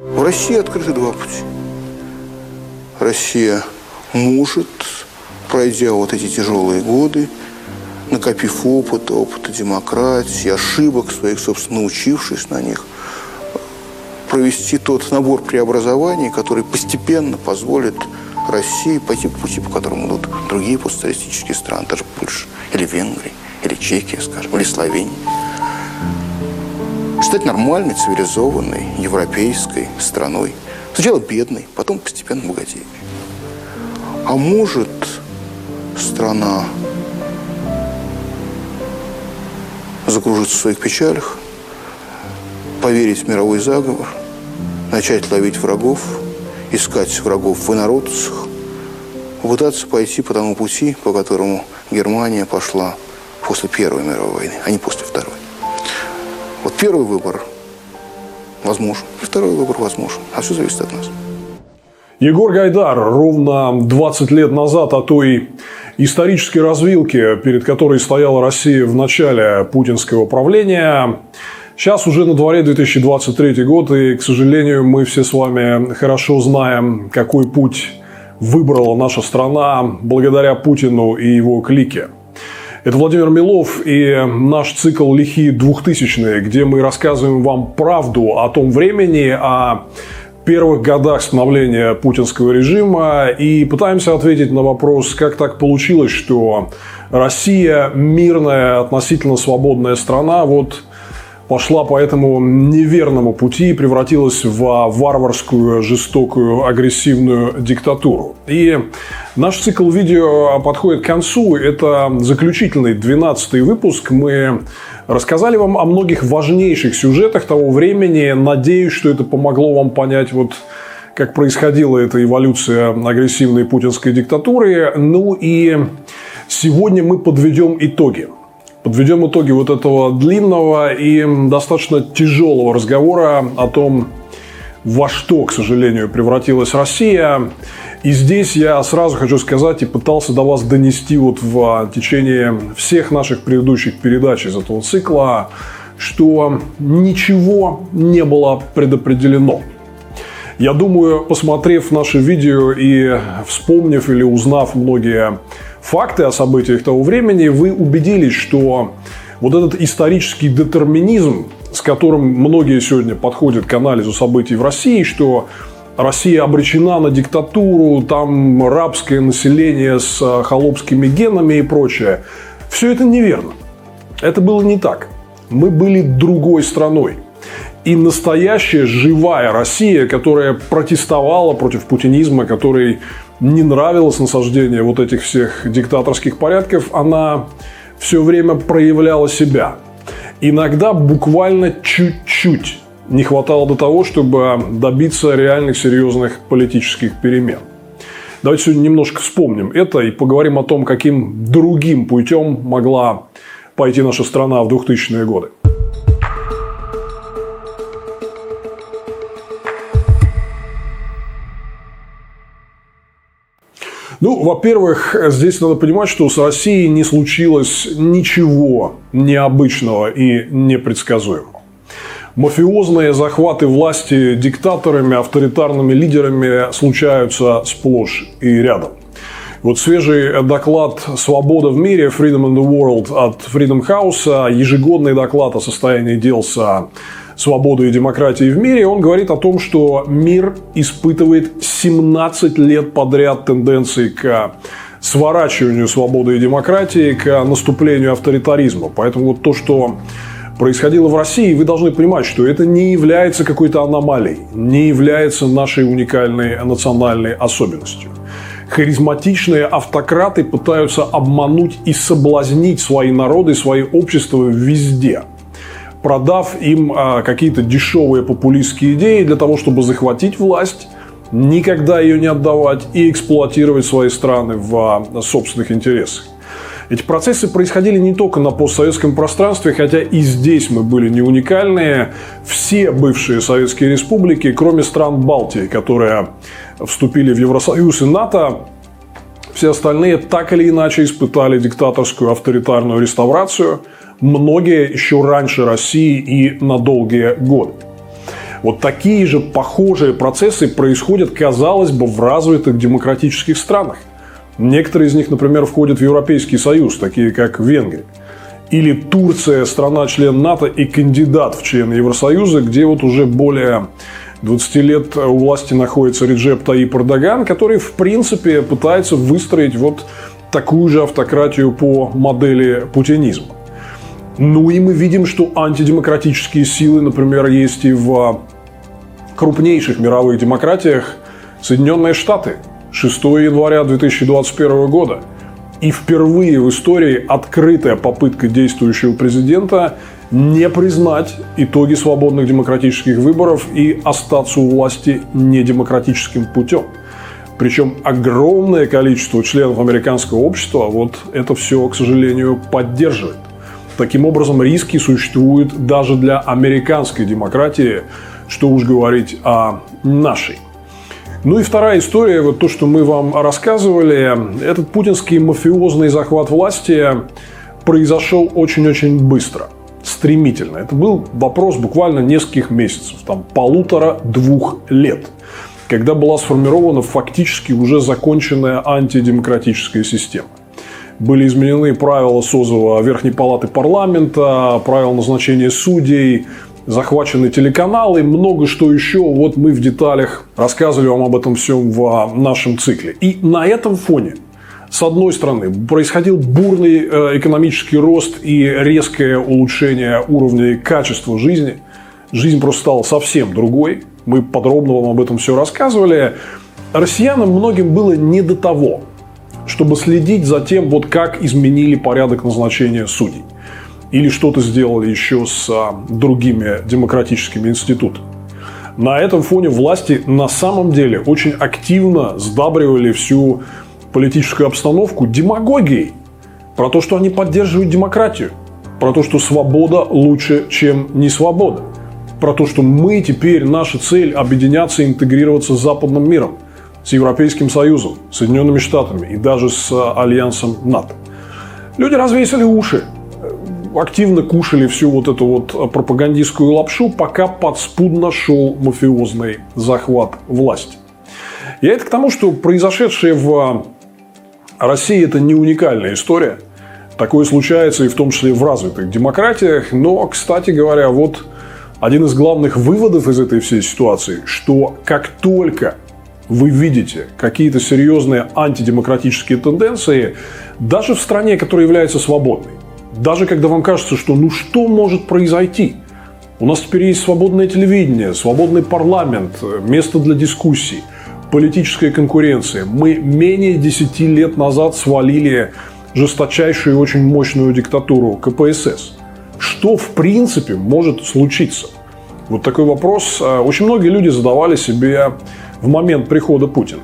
В России открыты два пути. Россия может, пройдя вот эти тяжелые годы, накопив опыт, опыта демократии, ошибок своих, собственно, научившись на них, провести тот набор преобразований, который постепенно позволит России пойти по пути, по которому идут другие постсоветические страны, даже Польша, или Венгрия, или Чехия, скажем, или Словения. Стать нормальной, цивилизованной, европейской страной. Сначала бедной, потом постепенно богатеющей. А может страна закружиться в своих печалях, поверить в мировой заговор, начать ловить врагов, искать врагов в инородцах, попытаться пойти по тому пути, по которому Германия пошла после Первой мировой войны, а не после Второй. Вот первый выбор возможен, и второй выбор возможен. А все зависит от нас. Егор Гайдар ровно 20 лет назад о той исторической развилке, перед которой стояла Россия в начале путинского правления, Сейчас уже на дворе 2023 год, и, к сожалению, мы все с вами хорошо знаем, какой путь выбрала наша страна благодаря Путину и его клике. Это Владимир Милов и наш цикл «Лихие двухтысячные», где мы рассказываем вам правду о том времени, о первых годах становления путинского режима и пытаемся ответить на вопрос, как так получилось, что Россия мирная, относительно свободная страна, вот пошла по этому неверному пути и превратилась в варварскую, жестокую, агрессивную диктатуру. И наш цикл видео подходит к концу. Это заключительный 12 выпуск. Мы рассказали вам о многих важнейших сюжетах того времени. Надеюсь, что это помогло вам понять вот как происходила эта эволюция агрессивной путинской диктатуры. Ну и сегодня мы подведем итоги. Подведем итоги вот этого длинного и достаточно тяжелого разговора о том, во что, к сожалению, превратилась Россия. И здесь я сразу хочу сказать и пытался до вас донести вот в течение всех наших предыдущих передач из этого цикла, что ничего не было предопределено. Я думаю, посмотрев наше видео и вспомнив или узнав многие факты о событиях того времени, вы убедились, что вот этот исторический детерминизм, с которым многие сегодня подходят к анализу событий в России, что Россия обречена на диктатуру, там рабское население с э, холопскими генами и прочее. Все это неверно. Это было не так. Мы были другой страной. И настоящая живая Россия, которая протестовала против путинизма, которой не нравилось насаждение вот этих всех диктаторских порядков, она все время проявляла себя. Иногда буквально чуть-чуть не хватало до того, чтобы добиться реальных серьезных политических перемен. Давайте сегодня немножко вспомним это и поговорим о том, каким другим путем могла пойти наша страна в 2000-е годы. Ну, во-первых, здесь надо понимать, что с Россией не случилось ничего необычного и непредсказуемого. Мафиозные захваты власти диктаторами, авторитарными лидерами случаются сплошь и рядом. Вот свежий доклад «Свобода в мире» Freedom in the World от Freedom House, ежегодный доклад о состоянии дел с свободы и демократии в мире, он говорит о том, что мир испытывает 17 лет подряд тенденции к сворачиванию свободы и демократии, к наступлению авторитаризма. Поэтому вот то, что происходило в России, вы должны понимать, что это не является какой-то аномалией, не является нашей уникальной национальной особенностью. Харизматичные автократы пытаются обмануть и соблазнить свои народы, свои общества везде – продав им а, какие-то дешевые популистские идеи для того, чтобы захватить власть, никогда ее не отдавать и эксплуатировать свои страны в а, собственных интересах. Эти процессы происходили не только на постсоветском пространстве, хотя и здесь мы были не уникальные. Все бывшие советские республики, кроме стран Балтии, которые вступили в Евросоюз и НАТО, все остальные так или иначе испытали диктаторскую авторитарную реставрацию – многие еще раньше России и на долгие годы. Вот такие же похожие процессы происходят, казалось бы, в развитых демократических странах. Некоторые из них, например, входят в Европейский Союз, такие как Венгрия. Или Турция, страна-член НАТО и кандидат в члены Евросоюза, где вот уже более 20 лет у власти находится Реджеп Таип Эрдоган, который, в принципе, пытается выстроить вот такую же автократию по модели путинизма. Ну и мы видим, что антидемократические силы, например, есть и в крупнейших мировых демократиях Соединенные Штаты. 6 января 2021 года. И впервые в истории открытая попытка действующего президента не признать итоги свободных демократических выборов и остаться у власти недемократическим путем. Причем огромное количество членов американского общества вот это все, к сожалению, поддерживает. Таким образом, риски существуют даже для американской демократии, что уж говорить о нашей. Ну и вторая история, вот то, что мы вам рассказывали, этот путинский мафиозный захват власти произошел очень-очень быстро, стремительно. Это был вопрос буквально нескольких месяцев, там полутора-двух лет, когда была сформирована фактически уже законченная антидемократическая система были изменены правила созыва Верхней Палаты парламента, правила назначения судей, захвачены телеканалы, много что еще. Вот мы в деталях рассказывали вам об этом всем в нашем цикле. И на этом фоне с одной стороны, происходил бурный э, экономический рост и резкое улучшение уровня и качества жизни. Жизнь просто стала совсем другой. Мы подробно вам об этом все рассказывали. Россиянам многим было не до того, чтобы следить за тем, вот как изменили порядок назначения судей. Или что-то сделали еще с а, другими демократическими институтами. На этом фоне власти на самом деле очень активно сдабривали всю политическую обстановку демагогией. Про то, что они поддерживают демократию, про то, что свобода лучше, чем не свобода, про то, что мы теперь, наша цель объединяться и интегрироваться с западным миром, с Европейским Союзом, Соединенными Штатами и даже с а, Альянсом НАТО. Люди развесили уши, активно кушали всю вот эту вот пропагандистскую лапшу, пока подспудно шел мафиозный захват власти. Я это к тому, что произошедшее в России это не уникальная история. Такое случается и в том числе в развитых демократиях. Но, кстати говоря, вот один из главных выводов из этой всей ситуации, что как только вы видите какие-то серьезные антидемократические тенденции, даже в стране, которая является свободной, даже когда вам кажется, что ну что может произойти? У нас теперь есть свободное телевидение, свободный парламент, место для дискуссий, политическая конкуренция. Мы менее 10 лет назад свалили жесточайшую и очень мощную диктатуру КПСС. Что в принципе может случиться? Вот такой вопрос э, очень многие люди задавали себе в момент прихода Путина.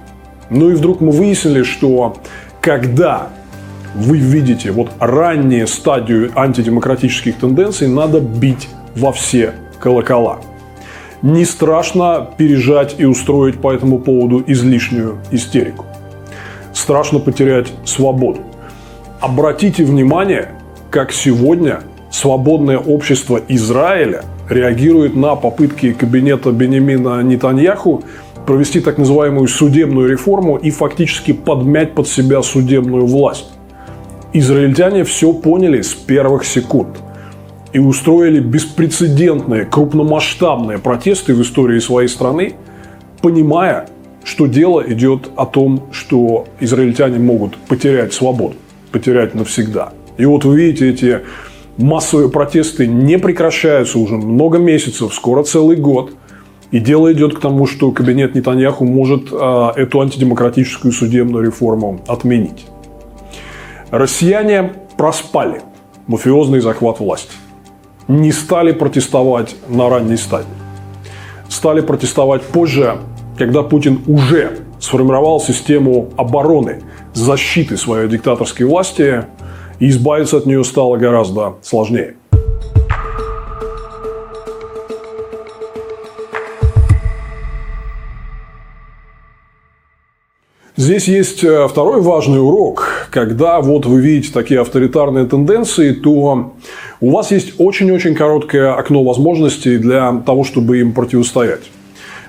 Ну и вдруг мы выяснили, что когда вы видите вот раннюю стадию антидемократических тенденций, надо бить во все колокола. Не страшно пережать и устроить по этому поводу излишнюю истерику. Страшно потерять свободу. Обратите внимание, как сегодня свободное общество Израиля реагирует на попытки кабинета Бенемина Нетаньяху провести так называемую судебную реформу и фактически подмять под себя судебную власть. Израильтяне все поняли с первых секунд и устроили беспрецедентные, крупномасштабные протесты в истории своей страны, понимая, что дело идет о том, что израильтяне могут потерять свободу, потерять навсегда. И вот вы видите, эти массовые протесты не прекращаются уже много месяцев, скоро целый год. И дело идет к тому, что кабинет Нетаньяху может э, эту антидемократическую судебную реформу отменить. Россияне проспали мафиозный захват власти. Не стали протестовать на ранней стадии. Стали протестовать позже, когда Путин уже сформировал систему обороны, защиты своей диктаторской власти, и избавиться от нее стало гораздо сложнее. Здесь есть э, второй важный урок. Когда вот вы видите такие авторитарные тенденции, то у вас есть очень-очень короткое окно возможностей для того, чтобы им противостоять.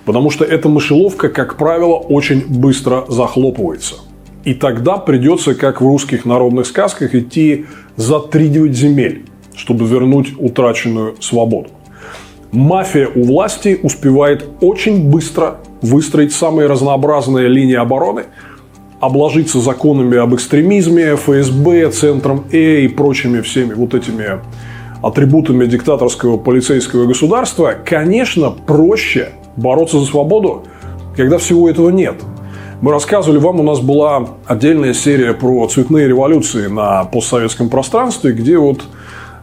Потому что эта мышеловка, как правило, очень быстро захлопывается. И тогда придется, как в русских народных сказках, идти за три земель, чтобы вернуть утраченную свободу. Мафия у власти успевает очень быстро выстроить самые разнообразные линии обороны, обложиться законами об экстремизме, ФСБ, Центром Э и прочими всеми вот этими атрибутами диктаторского полицейского государства, конечно, проще бороться за свободу, когда всего этого нет. Мы рассказывали вам, у нас была отдельная серия про цветные революции на постсоветском пространстве, где вот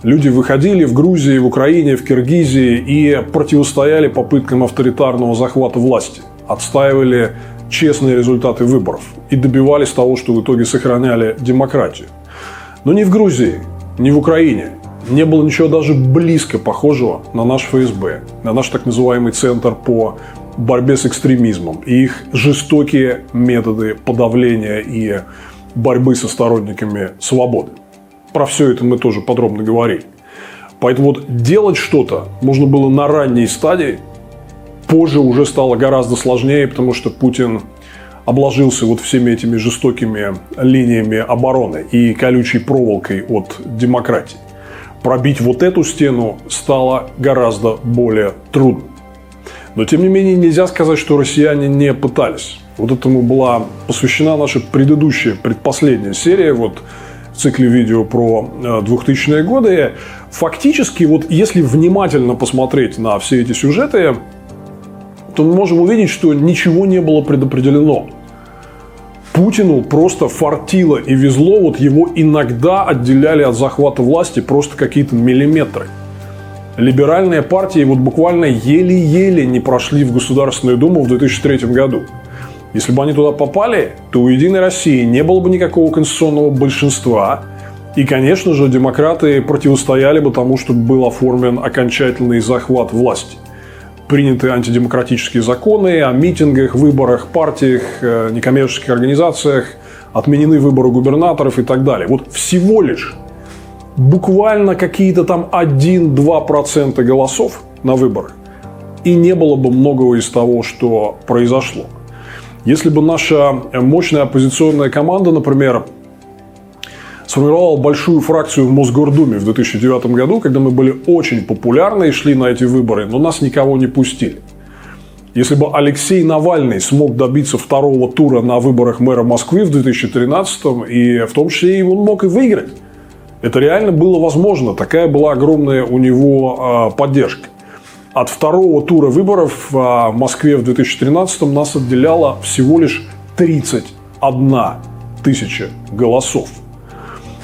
люди выходили в Грузии, в Украине, в Киргизии и противостояли попыткам авторитарного захвата власти отстаивали честные результаты выборов и добивались того, что в итоге сохраняли демократию. Но ни в Грузии, ни в Украине не было ничего даже близко похожего на наш ФСБ, на наш так называемый центр по борьбе с экстремизмом и их жестокие методы подавления и борьбы со сторонниками свободы. Про все это мы тоже подробно говорили. Поэтому вот делать что-то можно было на ранней стадии – позже уже стало гораздо сложнее, потому что Путин обложился вот всеми этими жестокими линиями обороны и колючей проволокой от демократии. Пробить вот эту стену стало гораздо более трудно. Но, тем не менее, нельзя сказать, что россияне не пытались. Вот этому была посвящена наша предыдущая, предпоследняя серия, вот в цикле видео про 2000-е э, годы. Фактически, вот если внимательно посмотреть на все эти сюжеты, то мы можем увидеть, что ничего не было предопределено. Путину просто фартило и везло, вот его иногда отделяли от захвата власти просто какие-то миллиметры. Либеральные партии вот буквально еле-еле не прошли в Государственную Думу в 2003 году. Если бы они туда попали, то у «Единой России» не было бы никакого конституционного большинства. И, конечно же, демократы противостояли бы тому, чтобы был оформлен окончательный захват власти приняты антидемократические законы о митингах, выборах, партиях, э, некоммерческих организациях, отменены выборы губернаторов и так далее. Вот всего лишь буквально какие-то там 1-2% голосов на выборы, и не было бы многого из того, что произошло. Если бы наша мощная оппозиционная команда, например, сформировал большую фракцию в Мосгордуме в 2009 году, когда мы были очень популярны и шли на эти выборы, но нас никого не пустили. Если бы Алексей Навальный смог добиться второго тура на выборах мэра Москвы в 2013, и в том числе и он мог и выиграть, это реально было возможно. Такая была огромная у него э, поддержка. От второго тура выборов в Москве в 2013 нас отделяло всего лишь 31 тысяча голосов.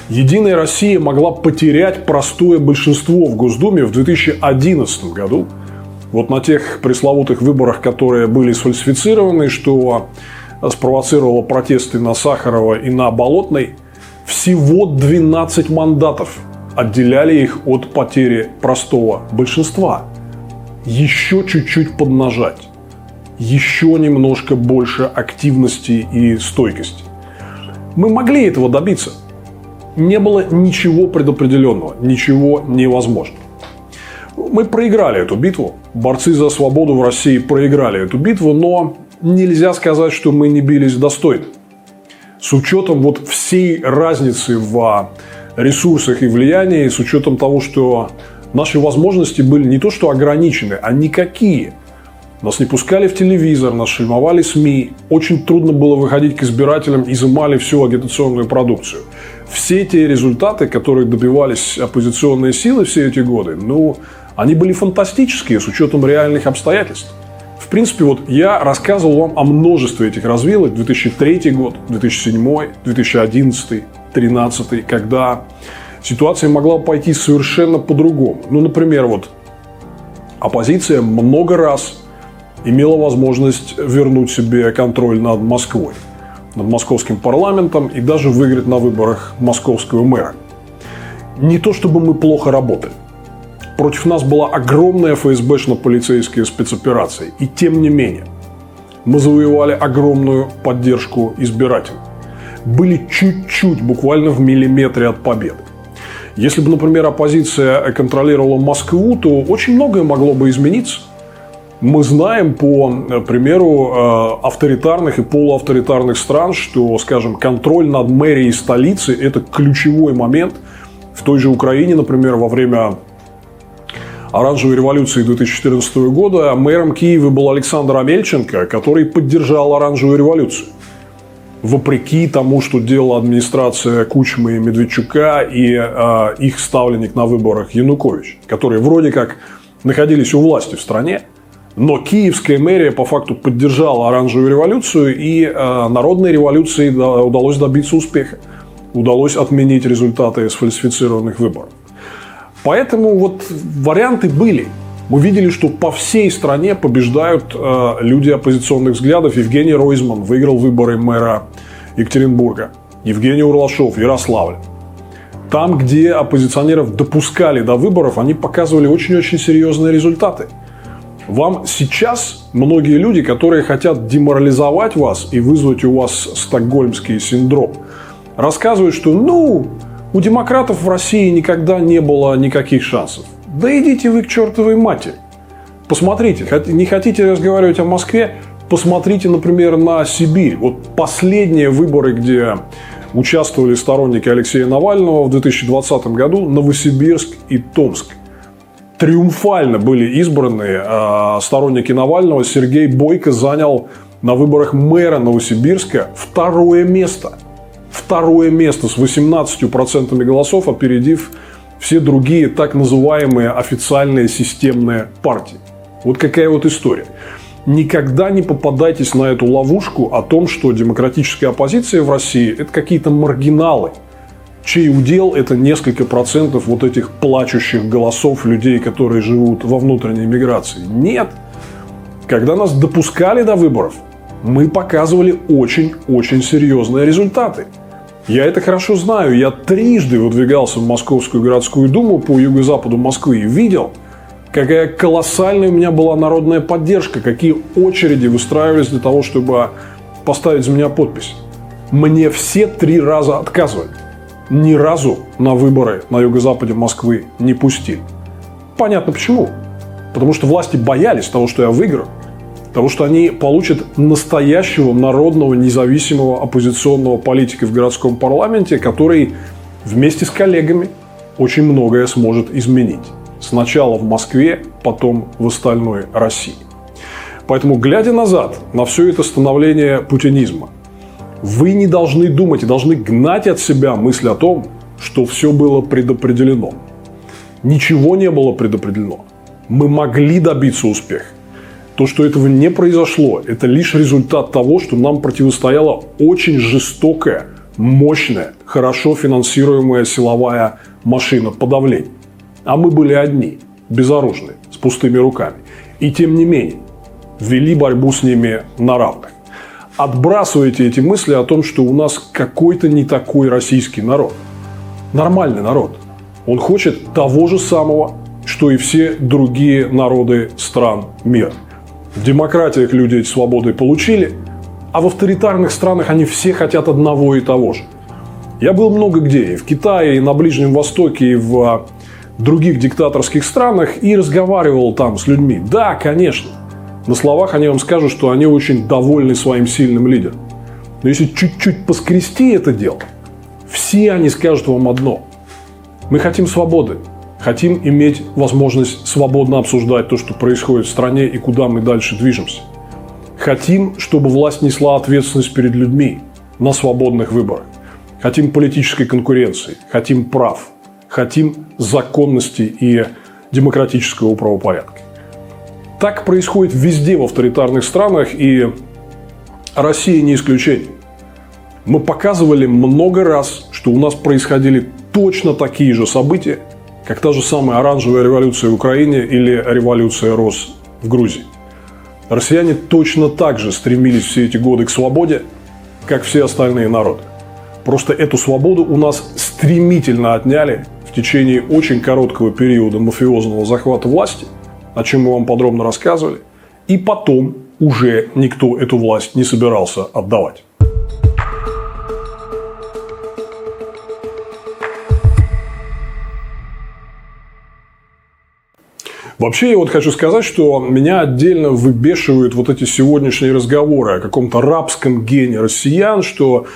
Единая Россия могла потерять простое большинство в Госдуме в 2011 году. Вот на тех пресловутых выборах, которые были сфальсифицированы, что спровоцировало протесты на Сахарова и на Болотной, всего 12 мандатов отделяли их от потери простого большинства. Еще чуть-чуть поднажать. Еще немножко больше активности и стойкости. Мы могли этого добиться – не было ничего предопределенного, ничего невозможного. Мы проиграли эту битву. Борцы за свободу в России проиграли эту битву, но нельзя сказать, что мы не бились достойно. С учетом вот всей разницы в ресурсах и влиянии, с учетом того, что наши возможности были не то что ограничены, а никакие. Нас не пускали в телевизор, нас шельмовали СМИ. Очень трудно было выходить к избирателям, изымали всю агитационную продукцию все те результаты, которые добивались оппозиционные силы все эти годы, ну, они были фантастические с учетом реальных обстоятельств. В принципе, вот я рассказывал вам о множестве этих развилок. 2003 год, 2007, 2011, 2013, когда ситуация могла пойти совершенно по-другому. Ну, например, вот оппозиция много раз имела возможность вернуть себе контроль над Москвой над московским парламентом и даже выиграть на выборах московского мэра. Не то чтобы мы плохо работали. Против нас была огромная ФСБшно-полицейская спецоперация. И тем не менее, мы завоевали огромную поддержку избирателей. Были чуть-чуть, буквально в миллиметре от победы. Если бы, например, оппозиция контролировала Москву, то очень многое могло бы измениться. Мы знаем по примеру э, авторитарных и полуавторитарных стран, что, скажем, контроль над мэрией столицы – это ключевой момент. В той же Украине, например, во время оранжевой революции 2014 года мэром Киева был Александр Амельченко, который поддержал оранжевую революцию. Вопреки тому, что делала администрация Кучмы и Медведчука и э, их ставленник на выборах Янукович, которые вроде как находились у власти в стране, но киевская мэрия по факту поддержала оранжевую революцию, и э, народной революции удалось добиться успеха. Удалось отменить результаты сфальсифицированных выборов. Поэтому вот варианты были. Мы видели, что по всей стране побеждают э, люди оппозиционных взглядов. Евгений Ройзман выиграл выборы мэра Екатеринбурга. Евгений Урлашов, Ярославль. Там, где оппозиционеров допускали до выборов, они показывали очень-очень серьезные результаты – вам сейчас многие люди, которые хотят деморализовать вас и вызвать у вас стокгольмский синдром, рассказывают, что ну, у демократов в России никогда не было никаких шансов. Да идите вы к чертовой матери. Посмотрите, не хотите разговаривать о Москве, посмотрите, например, на Сибирь. Вот последние выборы, где участвовали сторонники Алексея Навального в 2020 году, Новосибирск и Томск триумфально были избраны а, сторонники Навального. Сергей Бойко занял на выборах мэра Новосибирска второе место. Второе место с 18% голосов, опередив все другие так называемые официальные системные партии. Вот какая вот история. Никогда не попадайтесь на эту ловушку о том, что демократическая оппозиция в России – это какие-то маргиналы – чей удел – это несколько процентов вот этих плачущих голосов людей, которые живут во внутренней миграции. Нет. Когда нас допускали до выборов, мы показывали очень-очень серьезные результаты. Я это хорошо знаю. Я трижды выдвигался в Московскую городскую думу по юго-западу Москвы и видел, какая колоссальная у меня была народная поддержка, какие очереди выстраивались для того, чтобы поставить за меня подпись. Мне все три раза отказывали ни разу на выборы на юго-западе Москвы не пустили. Понятно почему. Потому что власти боялись того, что я выиграю. Того, что они получат настоящего народного независимого оппозиционного политика в городском парламенте, который вместе с коллегами очень многое сможет изменить. Сначала в Москве, потом в остальной России. Поэтому, глядя назад на все это становление путинизма, вы не должны думать и должны гнать от себя мысль о том, что все было предопределено. Ничего не было предопределено. Мы могли добиться успеха. То, что этого не произошло, это лишь результат того, что нам противостояла очень жестокая, мощная, хорошо финансируемая силовая машина подавления. А мы были одни, безоружные, с пустыми руками. И тем не менее, вели борьбу с ними на равных отбрасываете эти мысли о том, что у нас какой-то не такой российский народ. Нормальный народ. Он хочет того же самого, что и все другие народы стран мира. В демократиях люди эти свободы получили, а в авторитарных странах они все хотят одного и того же. Я был много где, и в Китае, и на Ближнем Востоке, и в других диктаторских странах, и разговаривал там с людьми. Да, конечно, на словах они вам скажут, что они очень довольны своим сильным лидером. Но если чуть-чуть поскрести это дело, все они скажут вам одно. Мы хотим свободы. Хотим иметь возможность свободно обсуждать то, что происходит в стране и куда мы дальше движемся. Хотим, чтобы власть несла ответственность перед людьми на свободных выборах. Хотим политической конкуренции, хотим прав, хотим законности и демократического правопорядка. Так происходит везде в авторитарных странах, и Россия не исключение. Мы показывали много раз, что у нас происходили точно такие же события, как та же самая оранжевая революция в Украине или революция РОС в Грузии. Россияне точно так же стремились все эти годы к свободе, как все остальные народы. Просто эту свободу у нас стремительно отняли в течение очень короткого периода мафиозного захвата власти – о чем мы вам подробно рассказывали. И потом уже никто эту власть не собирался отдавать. Вообще, я вот хочу сказать, что меня отдельно выбешивают вот эти сегодняшние разговоры о каком-то рабском гене россиян, что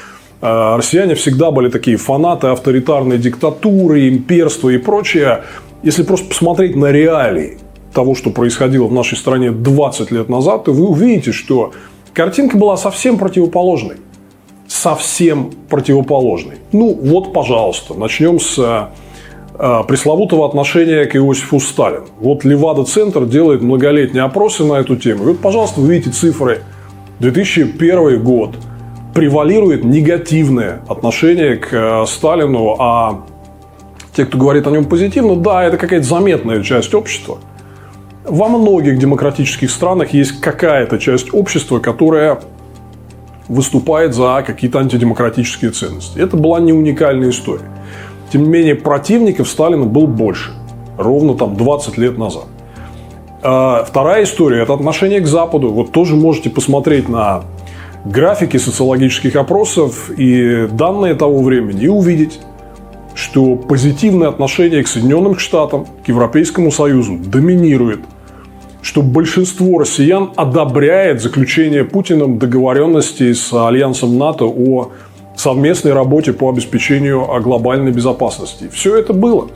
э, россияне всегда были такие фанаты авторитарной диктатуры, имперства и прочее. Если просто посмотреть на реалии того, что происходило в нашей стране 20 лет назад, то вы увидите, что картинка была совсем противоположной. Совсем противоположной. Ну, вот, пожалуйста, начнем с а, пресловутого отношения к Иосифу Сталину. Вот Левада-центр делает многолетние опросы на эту тему. И вот, пожалуйста, вы видите цифры. 2001 год. Превалирует негативное отношение к э, Сталину, а те, кто говорит о нем позитивно, да, это какая-то заметная часть общества. Во многих демократических странах есть какая-то часть общества, которая выступает за какие-то антидемократические ценности. Это была не уникальная история. Тем не менее, противников Сталина было больше. Ровно там 20 лет назад. А вторая история – это отношение к Западу. Вот тоже можете посмотреть на графики социологических опросов и данные того времени и увидеть, что позитивное отношение к Соединенным Штатам, к Европейскому Союзу доминирует, что большинство россиян одобряет заключение Путиным договоренности с Альянсом НАТО о совместной работе по обеспечению глобальной безопасности. Все это было.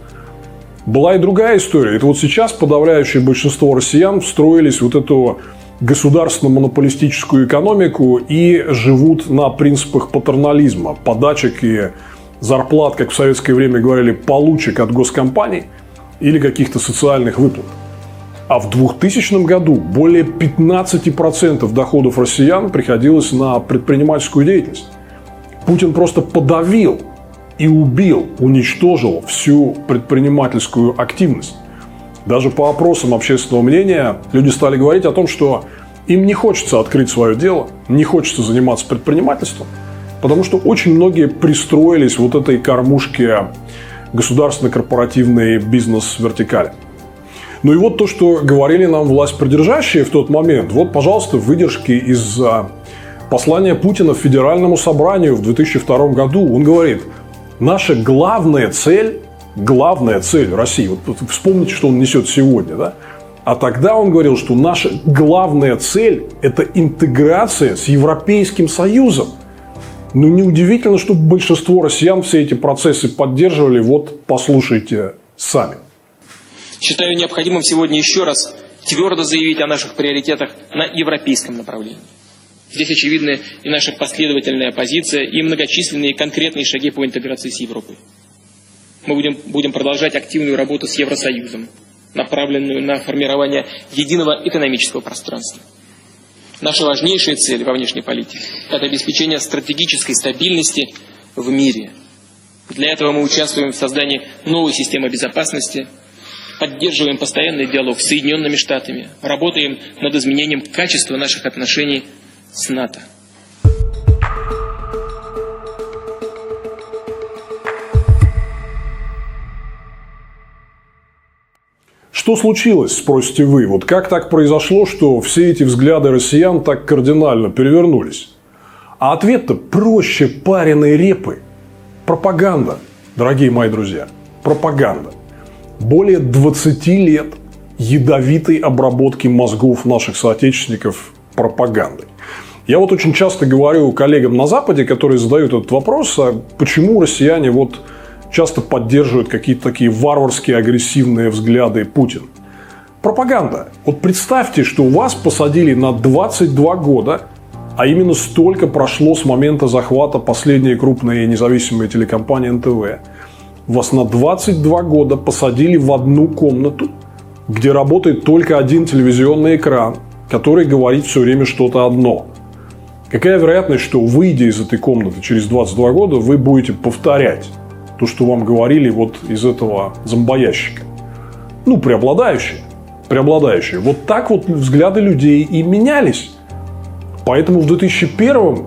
Была и другая история. Это вот сейчас подавляющее большинство россиян встроились вот эту государственно-монополистическую экономику и живут на принципах патернализма, подачек и зарплат, как в советское время говорили, получек от госкомпаний или каких-то социальных выплат. А в 2000 году более 15% доходов россиян приходилось на предпринимательскую деятельность. Путин просто подавил и убил, уничтожил всю предпринимательскую активность. Даже по опросам общественного мнения люди стали говорить о том, что им не хочется открыть свое дело, не хочется заниматься предпринимательством, потому что очень многие пристроились вот этой кормушке государственно-корпоративной бизнес-вертикали. Ну и вот то, что говорили нам власть придержащие в тот момент. Вот, пожалуйста, выдержки из послание Путина в Федеральному собранию в 2002 году. Он говорит, наша главная цель, главная цель России, вот вспомните, что он несет сегодня, да? А тогда он говорил, что наша главная цель – это интеграция с Европейским Союзом. Ну, неудивительно, что большинство россиян все эти процессы поддерживали. Вот, послушайте сами. Считаю необходимым сегодня еще раз твердо заявить о наших приоритетах на европейском направлении. Здесь очевидна и наша последовательная позиция, и многочисленные конкретные шаги по интеграции с Европой. Мы будем, будем продолжать активную работу с Евросоюзом, направленную на формирование единого экономического пространства. Наша важнейшая цель во внешней политике – это обеспечение стратегической стабильности в мире. Для этого мы участвуем в создании новой системы безопасности, поддерживаем постоянный диалог с Соединенными Штатами, работаем над изменением качества наших отношений с НАТО. Что случилось, спросите вы? Вот как так произошло, что все эти взгляды россиян так кардинально перевернулись? А ответ-то проще пареной репы. Пропаганда, дорогие мои друзья. Пропаганда. Более 20 лет ядовитой обработки мозгов наших соотечественников пропагандой. Я вот очень часто говорю коллегам на Западе, которые задают этот вопрос, а почему россияне вот часто поддерживают какие-то такие варварские, агрессивные взгляды Путина. Пропаганда. Вот представьте, что вас посадили на 22 года, а именно столько прошло с момента захвата последней крупной независимой телекомпании НТВ. Вас на 22 года посадили в одну комнату, где работает только один телевизионный экран, который говорит все время что-то одно – Какая вероятность, что выйдя из этой комнаты через 22 года, вы будете повторять то, что вам говорили вот из этого зомбоящика? Ну, преобладающие. Преобладающие. Вот так вот взгляды людей и менялись. Поэтому в 2001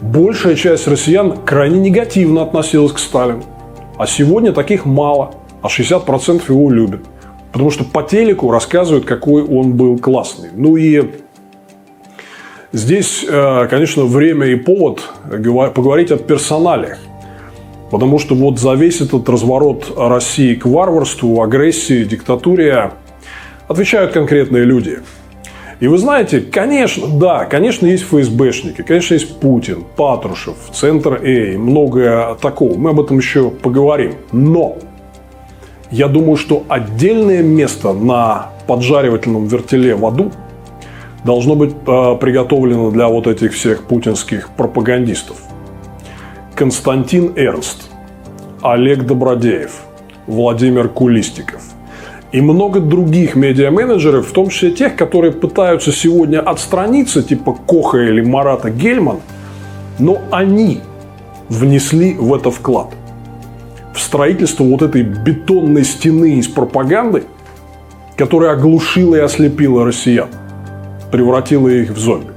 большая часть россиян крайне негативно относилась к Сталину. А сегодня таких мало, а 60% его любят. Потому что по телеку рассказывают, какой он был классный. Ну и Здесь, э, конечно, время и повод поговорить о персоналиях. Потому что вот за весь этот разворот России к варварству, агрессии, диктатуре отвечают конкретные люди. И вы знаете, конечно, да, конечно, есть ФСБшники, конечно, есть Путин, Патрушев, Центр Эй, многое такого. Мы об этом еще поговорим. Но я думаю, что отдельное место на поджаривательном вертеле в аду должно быть э, приготовлено для вот этих всех путинских пропагандистов. Константин Эрнст, Олег Добродеев, Владимир Кулистиков и много других медиа-менеджеров, в том числе тех, которые пытаются сегодня отстраниться, типа Коха или Марата Гельман, но они внесли в это вклад. В строительство вот этой бетонной стены из пропаганды, которая оглушила и ослепила россиян, превратила их в зомби.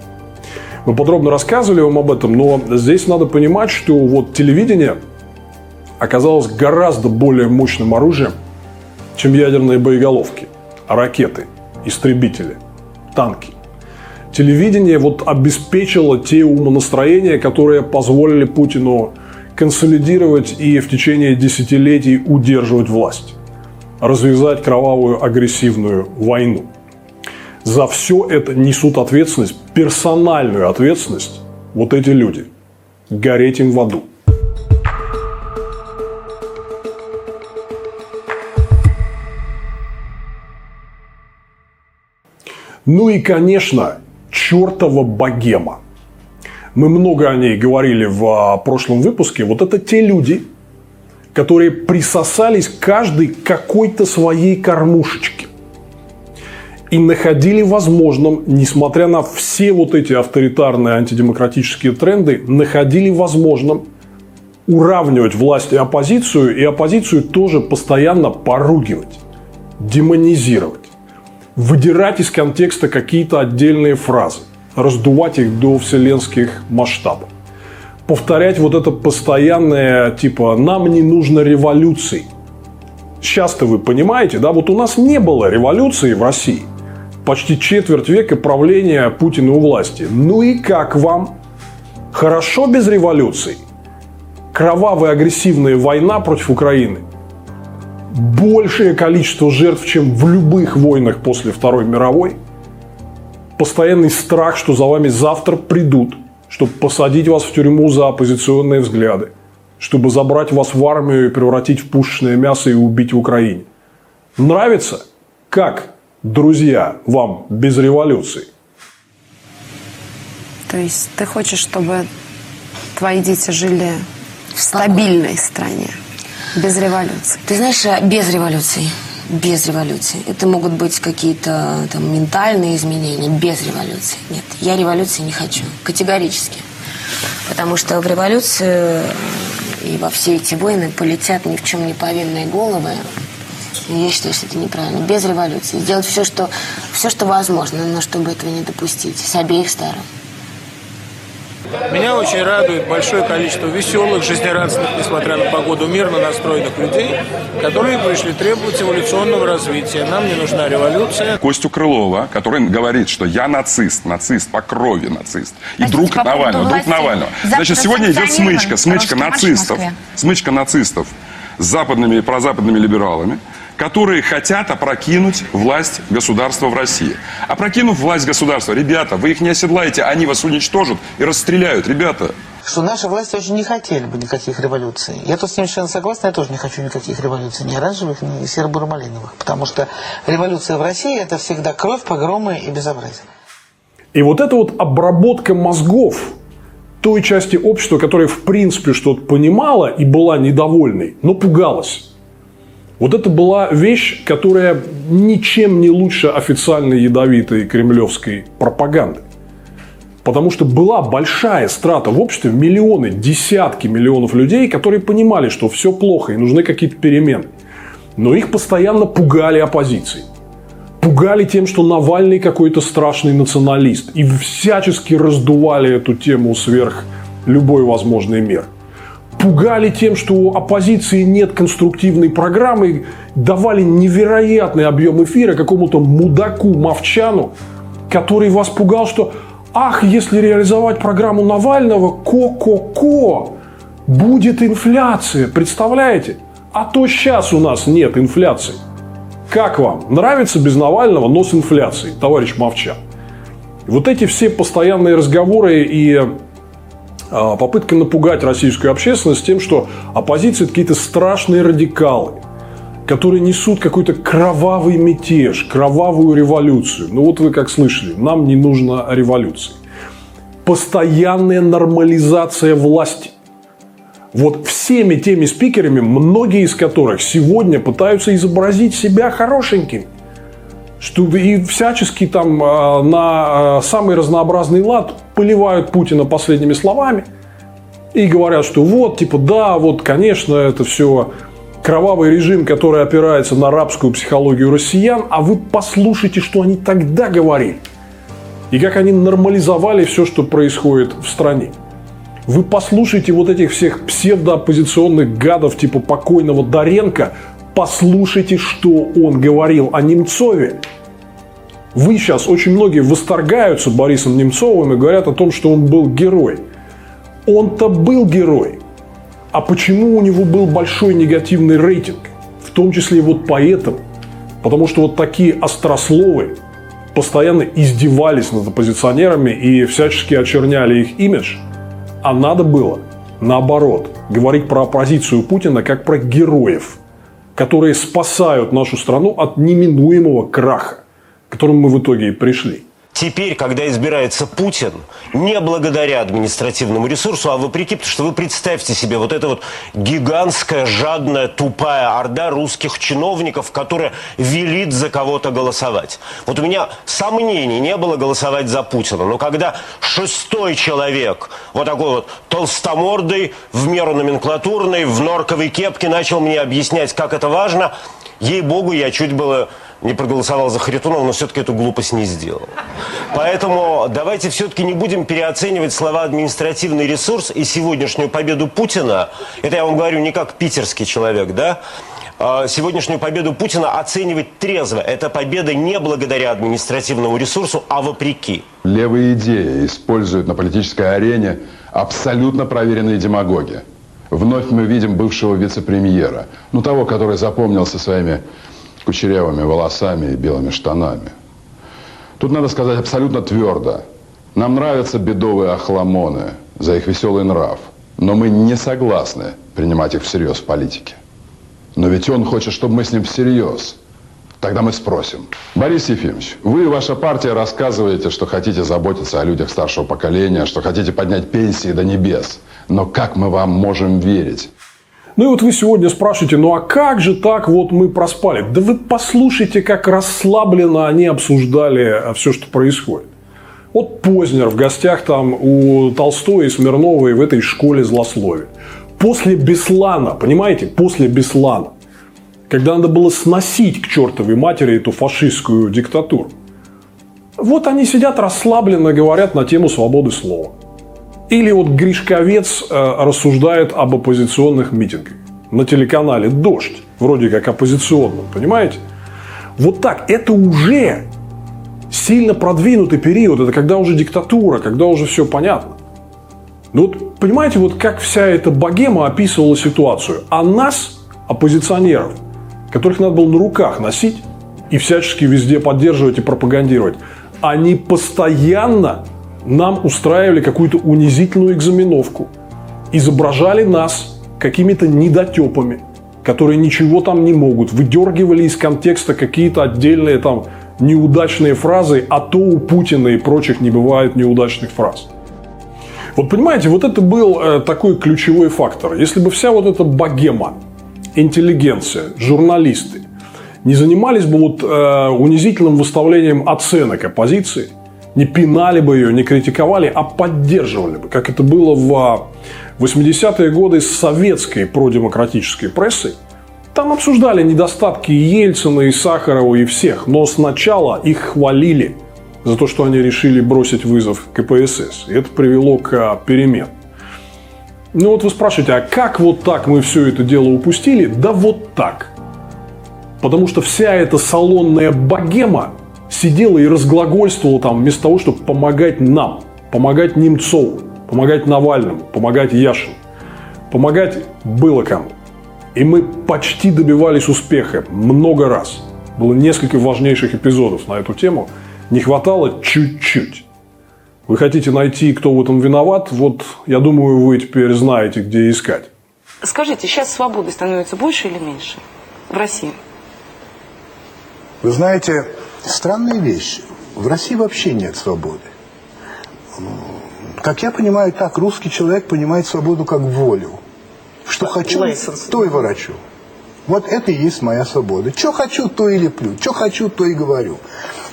Мы подробно рассказывали вам об этом, но здесь надо понимать, что вот телевидение оказалось гораздо более мощным оружием, чем ядерные боеголовки, ракеты, истребители, танки. Телевидение вот обеспечило те умонастроения, которые позволили Путину консолидировать и в течение десятилетий удерживать власть, развязать кровавую агрессивную войну. За все это несут ответственность, персональную ответственность вот эти люди. Гореть им в аду. Ну и, конечно, чертова богема. Мы много о ней говорили в а, прошлом выпуске. Вот это те люди, которые присосались каждый к какой-то своей кормушечке. И находили возможным, несмотря на все вот эти авторитарные антидемократические тренды, находили возможным уравнивать власть и оппозицию, и оппозицию тоже постоянно поругивать, демонизировать выдирать из контекста какие-то отдельные фразы, раздувать их до вселенских масштабов. Повторять вот это постоянное, типа, нам не нужно революции. Сейчас-то вы понимаете, да, вот у нас не было революции в России. Почти четверть века правления Путина у власти. Ну и как вам? Хорошо без революции? Кровавая агрессивная война против Украины – большее количество жертв, чем в любых войнах после Второй мировой. Постоянный страх, что за вами завтра придут, чтобы посадить вас в тюрьму за оппозиционные взгляды, чтобы забрать вас в армию и превратить в пушечное мясо и убить в Украине. Нравится? Как, друзья, вам без революции? То есть ты хочешь, чтобы твои дети жили в стабильной стране? Без революции. Ты знаешь, э, без революции. Без революции. Это могут быть какие-то там ментальные изменения. Без революции. Нет, я революции не хочу. Категорически. Потому что в революцию и во все эти войны полетят ни в чем не повинные головы. Я считаю, что это неправильно. Без революции. Сделать все, что, все, что возможно, но чтобы этого не допустить. С обеих сторон. Меня очень радует большое количество веселых, жизнерадостных, несмотря на погоду, мирно настроенных людей, которые пришли требовать эволюционного развития. Нам не нужна революция. Костю Крылова, который говорит, что я нацист, нацист, по крови нацист. И друг по Навального, друг Навального. Значит, сегодня идет смычка, смычка нацистов, смычка нацистов с западными и прозападными либералами которые хотят опрокинуть власть государства в России. Опрокинув власть государства, ребята, вы их не оседлаете, они вас уничтожат и расстреляют, ребята. Что наши власти очень не хотели бы никаких революций. Я тут с ним совершенно согласна, я тоже не хочу никаких революций, ни оранжевых, ни серо-буро-малиновых. Потому что революция в России – это всегда кровь, погромы и безобразие. И вот эта вот обработка мозгов той части общества, которая в принципе что-то понимала и была недовольной, но пугалась вот это была вещь, которая ничем не лучше официальной ядовитой кремлевской пропаганды. Потому что была большая страта в обществе, миллионы, десятки миллионов людей, которые понимали, что все плохо и нужны какие-то перемены. Но их постоянно пугали оппозицией. Пугали тем, что Навальный какой-то страшный националист. И всячески раздували эту тему сверх любой возможной меры пугали тем, что у оппозиции нет конструктивной программы, давали невероятный объем эфира какому-то мудаку Мовчану, который вас пугал, что Ах, если реализовать программу Навального, ко-ко-ко, будет инфляция, представляете? А то сейчас у нас нет инфляции. Как вам? Нравится без Навального, но с инфляцией, товарищ Мовчан? Вот эти все постоянные разговоры и попытка напугать российскую общественность тем, что оппозиция – это какие-то страшные радикалы, которые несут какой-то кровавый мятеж, кровавую революцию. Ну вот вы как слышали, нам не нужна революция. Постоянная нормализация власти. Вот всеми теми спикерами, многие из которых сегодня пытаются изобразить себя хорошеньким. Что и всячески там а, на а, самый разнообразный лад поливают Путина последними словами и говорят, что вот, типа, да, вот, конечно, это все кровавый режим, который опирается на рабскую психологию россиян, а вы послушайте, что они тогда говорили. И как они нормализовали все, что происходит в стране. Вы послушайте вот этих всех псевдооппозиционных гадов типа покойного Доренко, послушайте, что он говорил о Немцове. Вы сейчас, очень многие восторгаются Борисом Немцовым и говорят о том, что он был герой. Он-то был герой. А почему у него был большой негативный рейтинг? В том числе вот поэтому. Потому что вот такие острословы постоянно издевались над оппозиционерами и всячески очерняли их имидж – а надо было, наоборот, говорить про оппозицию Путина как про героев, которые спасают нашу страну от неминуемого краха, к которому мы в итоге и пришли. Теперь, когда избирается Путин, не благодаря административному ресурсу, а вопреки, потому что вы представьте себе вот это вот гигантская, жадная, тупая орда русских чиновников, которая велит за кого-то голосовать. Вот у меня сомнений не было голосовать за Путина, но когда шестой человек, вот такой вот толстомордый, в меру номенклатурный, в норковой кепке, начал мне объяснять, как это важно, ей-богу, я чуть было не проголосовал за Харитонова, но все-таки эту глупость не сделал. Поэтому давайте все-таки не будем переоценивать слова административный ресурс и сегодняшнюю победу Путина. Это я вам говорю не как питерский человек, да? А, сегодняшнюю победу Путина оценивать трезво. Это победа не благодаря административному ресурсу, а вопреки. Левые идеи используют на политической арене абсолютно проверенные демагоги. Вновь мы видим бывшего вице-премьера, ну того, который запомнился своими кучерявыми волосами и белыми штанами. Тут надо сказать абсолютно твердо. Нам нравятся бедовые охламоны за их веселый нрав, но мы не согласны принимать их всерьез в политике. Но ведь он хочет, чтобы мы с ним всерьез. Тогда мы спросим. Борис Ефимович, вы и ваша партия рассказываете, что хотите заботиться о людях старшего поколения, что хотите поднять пенсии до небес. Но как мы вам можем верить? Ну и вот вы сегодня спрашиваете, ну а как же так вот мы проспали? Да вы послушайте, как расслабленно они обсуждали все, что происходит. Вот Познер в гостях там у Толстой и Смирновой в этой школе злословия. После Беслана, понимаете, после Беслана, когда надо было сносить к чертовой матери эту фашистскую диктатуру. Вот они сидят расслабленно, говорят на тему свободы слова. Или вот Гришковец э, рассуждает об оппозиционных митингах на телеканале «Дождь», вроде как оппозиционном, понимаете? Вот так, это уже сильно продвинутый период, это когда уже диктатура, когда уже все понятно. Ну вот, понимаете, вот как вся эта богема описывала ситуацию. А нас, оппозиционеров, которых надо было на руках носить и всячески везде поддерживать и пропагандировать, они постоянно нам устраивали какую-то унизительную экзаменовку, изображали нас какими-то недотепами, которые ничего там не могут, выдергивали из контекста какие-то отдельные там неудачные фразы, а то у Путина и прочих не бывает неудачных фраз. Вот понимаете, вот это был э, такой ключевой фактор. Если бы вся вот эта богема, интеллигенция, журналисты не занимались бы вот э, унизительным выставлением оценок оппозиции – не пинали бы ее, не критиковали, а поддерживали бы, как это было в 80-е годы с советской продемократической прессой. Там обсуждали недостатки Ельцина, и Сахарова, и всех, но сначала их хвалили за то, что они решили бросить вызов КПСС. И это привело к а, перемен. Ну вот вы спрашиваете, а как вот так мы все это дело упустили? Да вот так. Потому что вся эта салонная богема сидела и разглагольствовала там вместо того, чтобы помогать нам, помогать Немцову, помогать Навальному, помогать Яшину. Помогать было кому. И мы почти добивались успеха много раз. Было несколько важнейших эпизодов на эту тему. Не хватало чуть-чуть. Вы хотите найти, кто в этом виноват? Вот, я думаю, вы теперь знаете, где искать. Скажите, сейчас свободы становится больше или меньше в России? Вы знаете, странная вещь. В России вообще нет свободы. Как я понимаю, так русский человек понимает свободу как волю. Что хочу, то и ворочу. Вот это и есть моя свобода. Что хочу, то и леплю. Что хочу, то и говорю.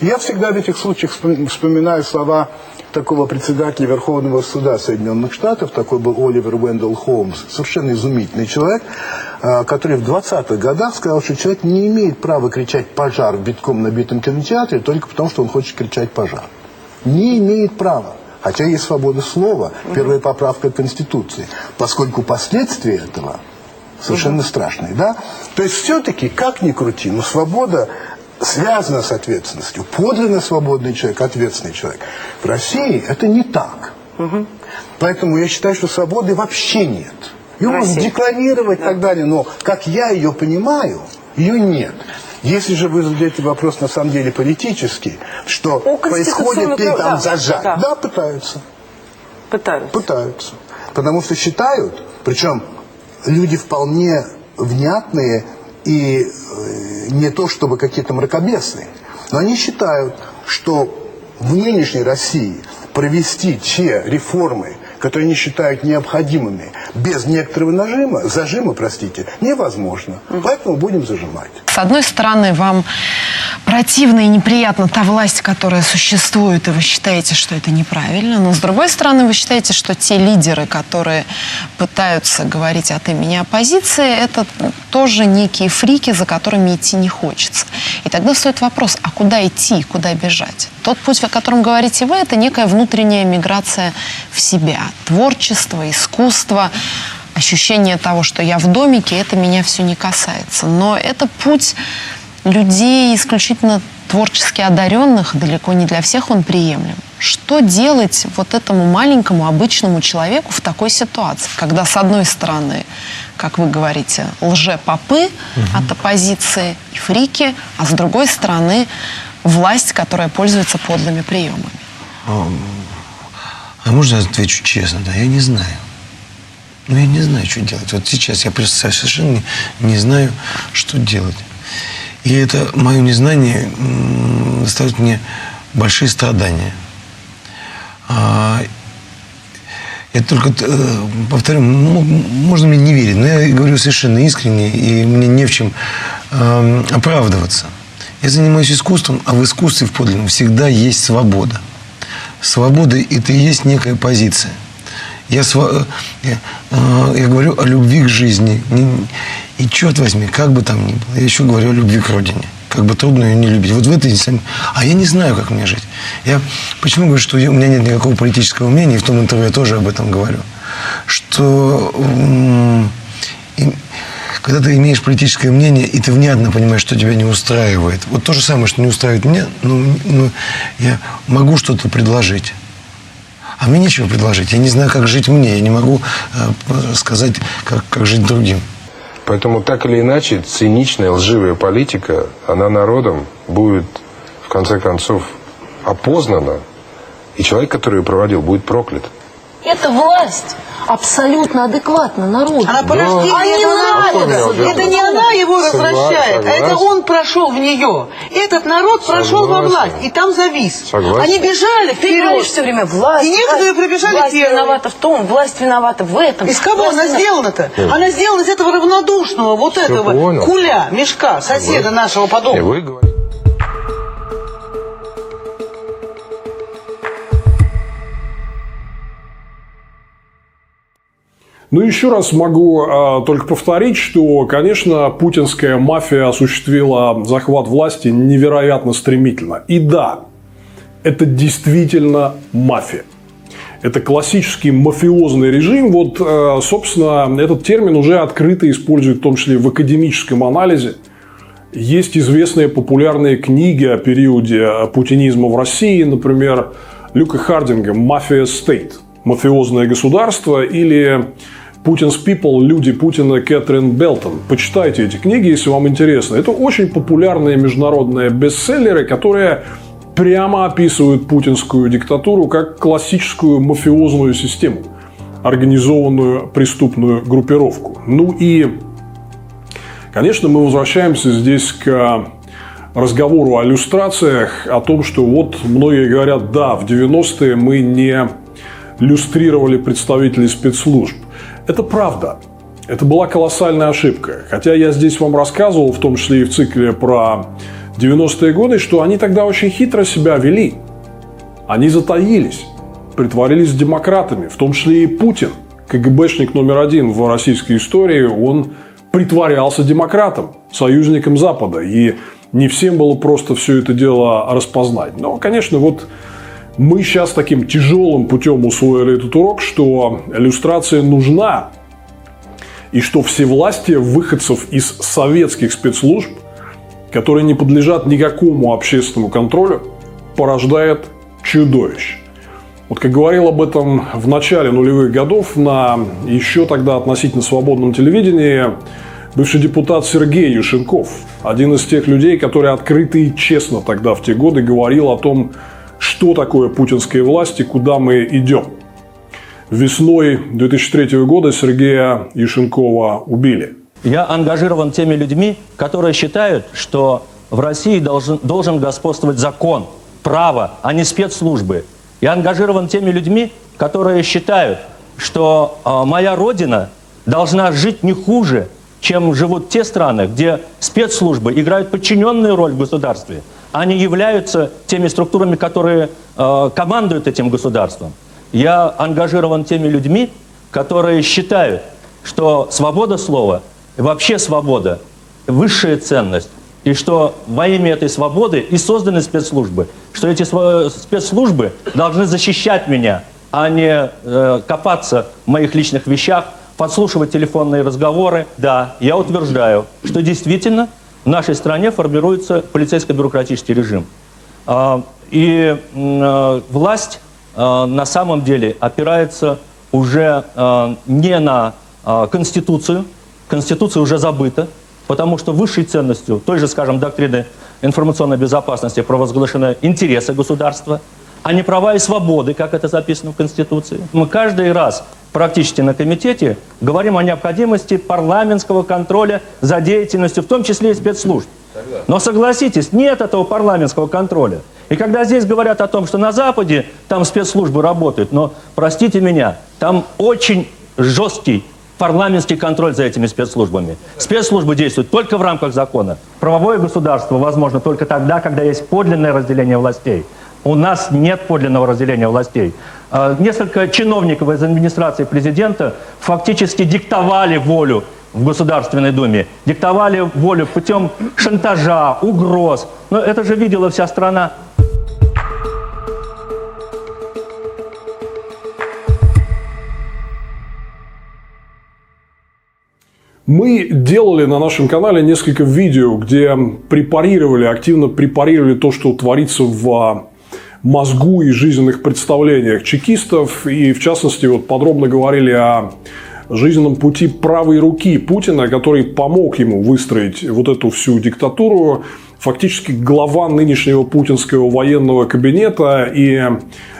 Я всегда в этих случаях вспоминаю слова такого председателя Верховного суда Соединенных Штатов, такой был Оливер Уэндell Холмс, совершенно изумительный человек, а, который в 20-х годах сказал, что человек не имеет права кричать «пожар» в битком набитом кинотеатре только потому, что он хочет кричать «пожар». Не имеет права. Хотя есть свобода слова, первая поправка Конституции, поскольку последствия этого совершенно страшные. Да? То есть все-таки, как ни крути, но свобода связана с ответственностью. Подлинно свободный человек, ответственный человек. В России это не так. Угу. Поэтому я считаю, что свободы вообще нет. Ее можно декларировать и да. так далее, но как я ее понимаю, ее нет. Если же вы задаете вопрос на самом деле политический, что происходит ли там да, зажать, да. да, пытаются. Пытаются. Пытаются. Потому что считают, причем люди вполне внятные и э, не то чтобы какие-то мракобесные, но они считают, что в нынешней России провести те реформы, которые они считают необходимыми, без некоторого нажима, зажима, простите, невозможно. Поэтому будем зажимать. С одной стороны, вам противна и неприятна та власть, которая существует, и вы считаете, что это неправильно. Но с другой стороны, вы считаете, что те лидеры, которые пытаются говорить от имени оппозиции, это тоже некие фрики, за которыми идти не хочется. И тогда стоит вопрос, а куда идти, куда бежать? Тот путь, о котором говорите вы, это некая внутренняя миграция в себя. Творчество, искусство, ощущение того, что я в домике, это меня все не касается. Но это путь людей исключительно творчески одаренных, далеко не для всех он приемлем. Что делать вот этому маленькому обычному человеку в такой ситуации, когда с одной стороны, как вы говорите, лже-попы угу. от оппозиции и фрики, а с другой стороны власть, которая пользуется подлыми приемами? А, можно я отвечу честно? Да, я не знаю. Ну, я не знаю, что делать. Вот сейчас я просто совершенно не, не знаю, что делать. И это мое незнание доставит мне большие страдания. А, я только э, повторю, можно мне не верить, но я говорю совершенно искренне, и мне не в чем э, оправдываться. Я занимаюсь искусством, а в искусстве в подлинном всегда есть свобода. Свобода – это и есть некая позиция. Я, э, я, я говорю о любви к жизни. И черт возьми, как бы там ни было, я еще говорю о любви к родине. Как бы трудно ее не любить. Вот в этой сами... А я не знаю, как мне жить. Я почему говорю, что у меня нет никакого политического мнения, и в том интервью я тоже об этом говорю. Что и, когда ты имеешь политическое мнение, и ты внятно понимаешь, что тебя не устраивает. Вот то же самое, что не устраивает меня, ну, ну я могу что-то предложить. А мне нечего предложить. Я не знаю, как жить мне. Я не могу э, сказать, как, как жить другим. Поэтому так или иначе циничная, лживая политика, она народом будет в конце концов опознана, и человек, который ее проводил, будет проклят. Это власть абсолютно адекватна народу. Она порождение да. а не народа. Это не она его развращает, а это он прошел в нее. Этот народ прошел Согласен. во власть, и там завис. Согласен. Они бежали вперед. все время власть. И некоторые власть, пробежали власть первые. виновата в том, власть виновата в этом. Из кого власть она сделана-то? Нет. Она сделана из этого равнодушного, вот все этого понял. куля, мешка, соседа вы, нашего по дому. Ну, еще раз могу э, только повторить, что, конечно, путинская мафия осуществила захват власти невероятно стремительно. И да, это действительно мафия. Это классический мафиозный режим. Вот, э, собственно, этот термин уже открыто используют, в том числе в академическом анализе. Есть известные популярные книги о периоде путинизма в России, например, Люка Хардинга «Мафия Стейт» – «Мафиозное государство» или «Путин's People. Люди Путина» Кэтрин Белтон. Почитайте эти книги, если вам интересно. Это очень популярные международные бестселлеры, которые прямо описывают путинскую диктатуру как классическую мафиозную систему, организованную преступную группировку. Ну и, конечно, мы возвращаемся здесь к разговору о иллюстрациях, о том, что вот многие говорят, да, в 90-е мы не люстрировали представителей спецслужб. Это правда. Это была колоссальная ошибка. Хотя я здесь вам рассказывал, в том числе и в цикле про 90-е годы, что они тогда очень хитро себя вели. Они затаились, притворились демократами, в том числе и Путин, КГБшник номер один в российской истории, он притворялся демократом, союзником Запада. И не всем было просто все это дело распознать. Но, конечно, вот мы сейчас таким тяжелым путем усвоили этот урок, что иллюстрация нужна, и что все власти выходцев из советских спецслужб – которые не подлежат никакому общественному контролю, порождает чудовищ. Вот как говорил об этом в начале нулевых годов на еще тогда относительно свободном телевидении бывший депутат Сергей Юшенков, один из тех людей, который открыто и честно тогда в те годы говорил о том, что такое путинская власть и куда мы идем. Весной 2003 года Сергея Юшенкова убили. Я ангажирован теми людьми, которые считают, что в России должен, должен господствовать закон, право, а не спецслужбы. Я ангажирован теми людьми, которые считают, что э, моя родина должна жить не хуже, чем живут те страны, где спецслужбы играют подчиненную роль в государстве. Они являются теми структурами, которые э, командуют этим государством. Я ангажирован теми людьми, которые считают, что свобода слова – вообще свобода – высшая ценность. И что во имя этой свободы и созданы спецслужбы. Что эти спецслужбы должны защищать меня, а не э, копаться в моих личных вещах, подслушивать телефонные разговоры. Да, я утверждаю, что действительно в нашей стране формируется полицейско-бюрократический режим. Э, и э, власть э, на самом деле опирается уже не на Конституцию, Конституция уже забыта, потому что высшей ценностью той же, скажем, доктрины информационной безопасности провозглашены интересы государства, а не права и свободы, как это записано в Конституции. Мы каждый раз практически на комитете говорим о необходимости парламентского контроля за деятельностью, в том числе и спецслужб. Но согласитесь, нет этого парламентского контроля. И когда здесь говорят о том, что на Западе там спецслужбы работают, но, простите меня, там очень жесткий парламентский контроль за этими спецслужбами. Спецслужбы действуют только в рамках закона. Правовое государство возможно только тогда, когда есть подлинное разделение властей. У нас нет подлинного разделения властей. А, несколько чиновников из администрации президента фактически диктовали волю в Государственной Думе, диктовали волю путем шантажа, угроз. Но это же видела вся страна. Мы делали на нашем канале несколько видео, где препарировали, активно препарировали то, что творится в мозгу и жизненных представлениях чекистов. И, в частности, вот подробно говорили о жизненном пути правой руки Путина, который помог ему выстроить вот эту всю диктатуру. Фактически глава нынешнего путинского военного кабинета и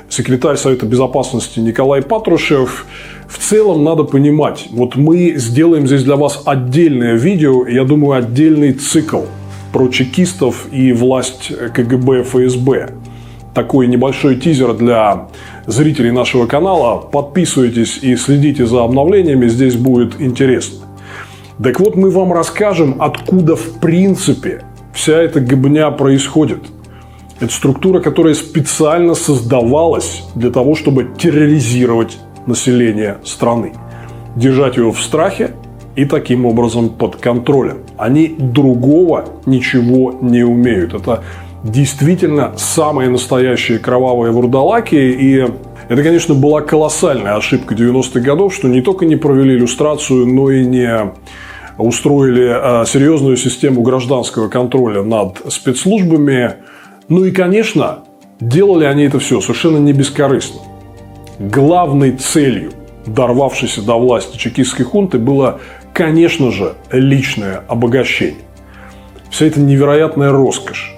секретарь Совета Безопасности Николай Патрушев – в целом надо понимать, вот мы сделаем здесь для вас отдельное видео, я думаю, отдельный цикл про чекистов и власть КГБ, ФСБ. Такой небольшой тизер для зрителей нашего канала. Подписывайтесь и следите за обновлениями, здесь будет интересно. Так вот, мы вам расскажем, откуда в принципе вся эта гобня происходит. Это структура, которая специально создавалась для того, чтобы терроризировать населения страны, держать его в страхе и таким образом под контролем. Они другого ничего не умеют. Это действительно самые настоящие кровавые вурдалаки. И это, конечно, была колоссальная ошибка 90-х годов, что не только не провели иллюстрацию, но и не устроили серьезную систему гражданского контроля над спецслужбами. Ну и, конечно, делали они это все совершенно не бескорыстно. Главной целью дорвавшейся до власти чекистской хунты было, конечно же, личное обогащение. Вся эта невероятная роскошь,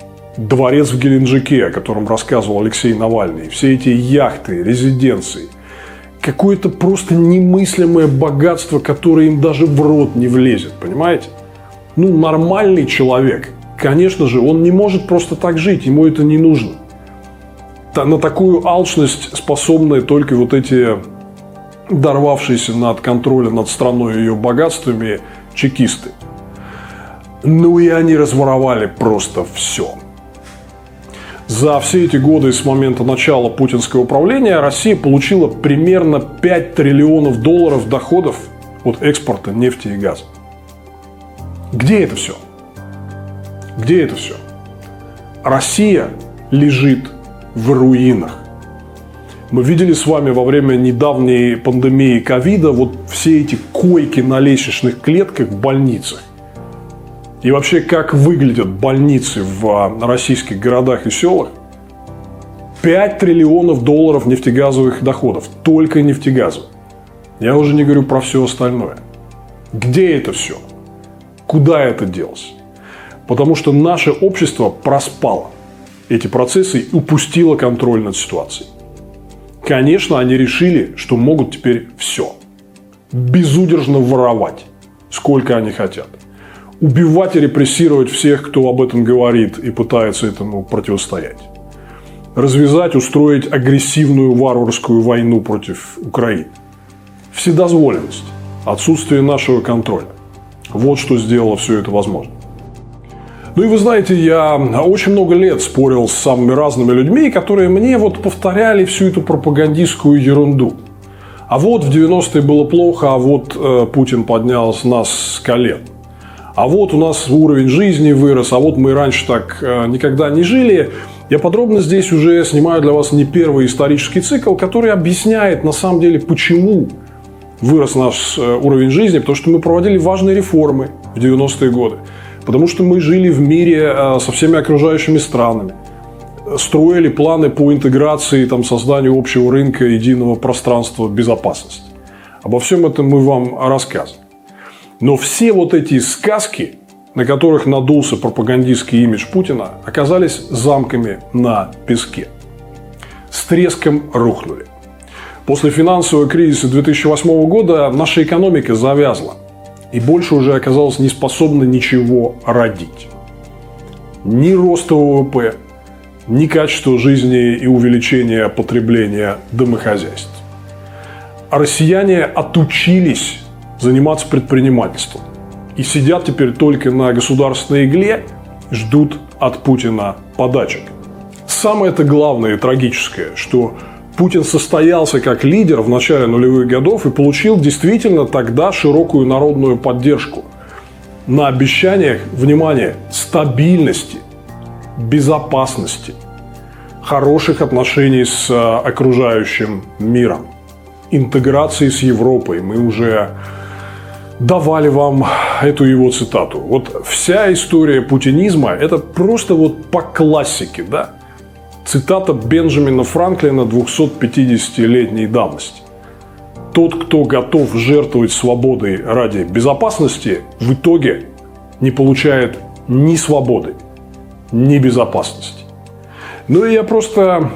дворец в Геленджике, о котором рассказывал Алексей Навальный, все эти яхты, резиденции, какое-то просто немыслимое богатство, которое им даже в рот не влезет, понимаете? Ну, нормальный человек, конечно же, он не может просто так жить, ему это не нужно. На такую алчность способны только вот эти дорвавшиеся над контролем над страной и ее богатствами чекисты. Ну и они разворовали просто все. За все эти годы с момента начала путинского управления Россия получила примерно 5 триллионов долларов доходов от экспорта нефти и газа. Где это все? Где это все? Россия лежит в руинах. Мы видели с вами во время недавней пандемии ковида вот все эти койки на лестничных клетках в больницах. И вообще, как выглядят больницы в а, российских городах и селах. 5 триллионов долларов нефтегазовых доходов. Только нефтегазовых. Я уже не говорю про все остальное. Где это все? Куда это делось? Потому что наше общество проспало эти процессы и упустило контроль над ситуацией. Конечно, они решили, что могут теперь все. Безудержно воровать, сколько они хотят. Убивать и репрессировать всех, кто об этом говорит и пытается этому противостоять. Развязать, устроить агрессивную варварскую войну против Украины. Вседозволенность, отсутствие нашего контроля. Вот что сделало все это возможным. Ну и вы знаете, я очень много лет спорил с самыми разными людьми, которые мне вот повторяли всю эту пропагандистскую ерунду. А вот в 90-е было плохо, а вот э, Путин поднял нас с колен. А вот у нас уровень жизни вырос, а вот мы раньше так э, никогда не жили. Я подробно здесь уже снимаю для вас не первый исторический цикл, который объясняет на самом деле, почему вырос наш э, уровень жизни, потому что мы проводили важные реформы в 90-е годы. Потому что мы жили в мире э, со всеми окружающими странами. Строили планы по интеграции, там, созданию общего рынка, единого пространства безопасности. Обо всем этом мы вам рассказываем. Но все вот эти сказки, на которых надулся пропагандистский имидж Путина, оказались замками на песке. С треском рухнули. После финансового кризиса 2008 года наша экономика завязла и больше уже оказалась не способна ничего родить. Ни роста ВВП, ни качества жизни и увеличения потребления домохозяйств. А россияне отучились заниматься предпринимательством и сидят теперь только на государственной игле, ждут от Путина подачек. Самое это главное и трагическое, что Путин состоялся как лидер в начале нулевых годов и получил действительно тогда широкую народную поддержку на обещаниях, внимание, стабильности, безопасности, хороших отношений с э, окружающим миром, интеграции с Европой. Мы уже давали вам эту его цитату. Вот вся история путинизма – это просто вот по классике, да? Цитата Бенджамина Франклина 250-летней давности. Тот, кто готов жертвовать свободой ради безопасности, в итоге не получает ни свободы, ни безопасности. Ну и я просто,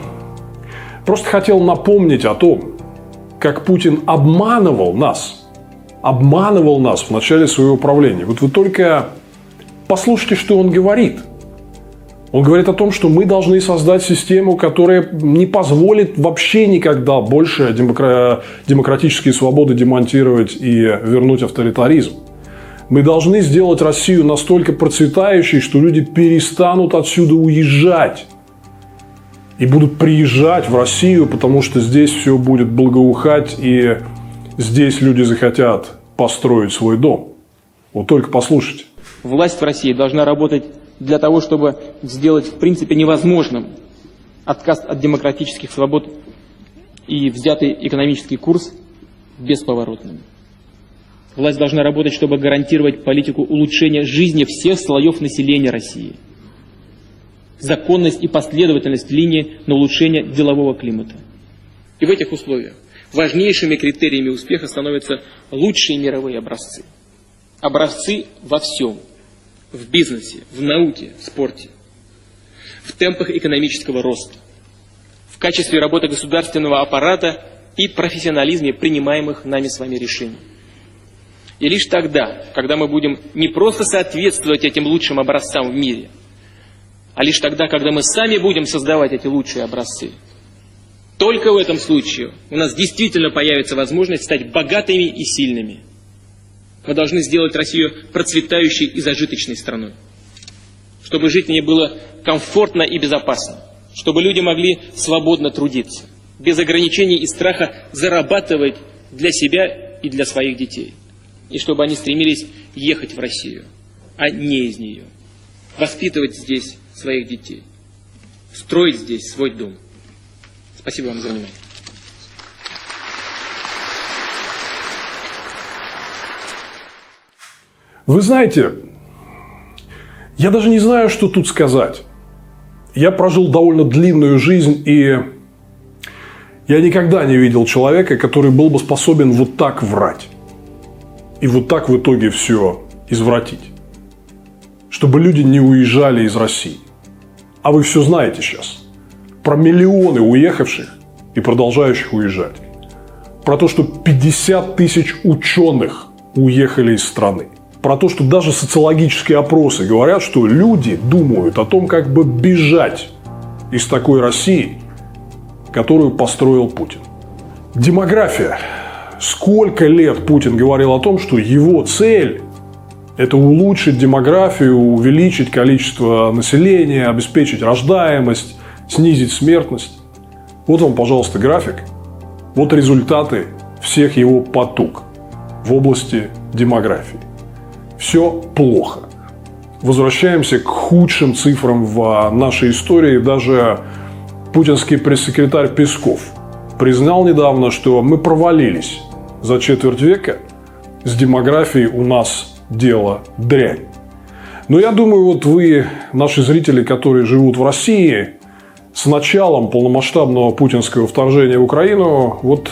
просто хотел напомнить о том, как Путин обманывал нас, обманывал нас в начале своего правления. Вот вы только послушайте, что он говорит – он говорит о том, что мы должны создать систему, которая не позволит вообще никогда больше демократические свободы демонтировать и вернуть авторитаризм. Мы должны сделать Россию настолько процветающей, что люди перестанут отсюда уезжать и будут приезжать в Россию, потому что здесь все будет благоухать, и здесь люди захотят построить свой дом. Вот только послушайте. Власть в России должна работать для того, чтобы сделать в принципе невозможным отказ от демократических свобод и взятый экономический курс бесповоротным. Власть должна работать, чтобы гарантировать политику улучшения жизни всех слоев населения России. Законность и последовательность линии на улучшение делового климата. И в этих условиях важнейшими критериями успеха становятся лучшие мировые образцы. Образцы во всем. В бизнесе, в науке, в спорте. В темпах экономического роста. В качестве работы государственного аппарата и профессионализме принимаемых нами с вами решений. И лишь тогда, когда мы будем не просто соответствовать этим лучшим образцам в мире, а лишь тогда, когда мы сами будем создавать эти лучшие образцы, только в этом случае у нас действительно появится возможность стать богатыми и сильными. Мы должны сделать Россию процветающей и зажиточной страной, чтобы жить в ней было комфортно и безопасно, чтобы люди могли свободно трудиться, без ограничений и страха зарабатывать для себя и для своих детей, и чтобы они стремились ехать в Россию, а не из нее, воспитывать здесь своих детей, строить здесь свой дом. Спасибо вам за внимание. Вы знаете, я даже не знаю, что тут сказать. Я прожил довольно длинную жизнь, и я никогда не видел человека, который был бы способен вот так врать. И вот так в итоге все извратить. Чтобы люди не уезжали из России. А вы все знаете сейчас. Про миллионы уехавших и продолжающих уезжать. Про то, что 50 тысяч ученых уехали из страны. Про то, что даже социологические опросы говорят, что люди думают о том, как бы бежать из такой России, которую построил Путин. Демография. Сколько лет Путин говорил о том, что его цель – это улучшить демографию, увеличить количество населения, обеспечить рождаемость, снизить смертность. Вот вам, пожалуйста, график. Вот результаты всех его потуг в области демографии. Все плохо. Возвращаемся к худшим цифрам в нашей истории. Даже путинский пресс-секретарь Песков признал недавно, что мы провалились за четверть века. С демографией у нас дело дрянь. Но я думаю, вот вы, наши зрители, которые живут в России, с началом полномасштабного путинского вторжения в Украину, вот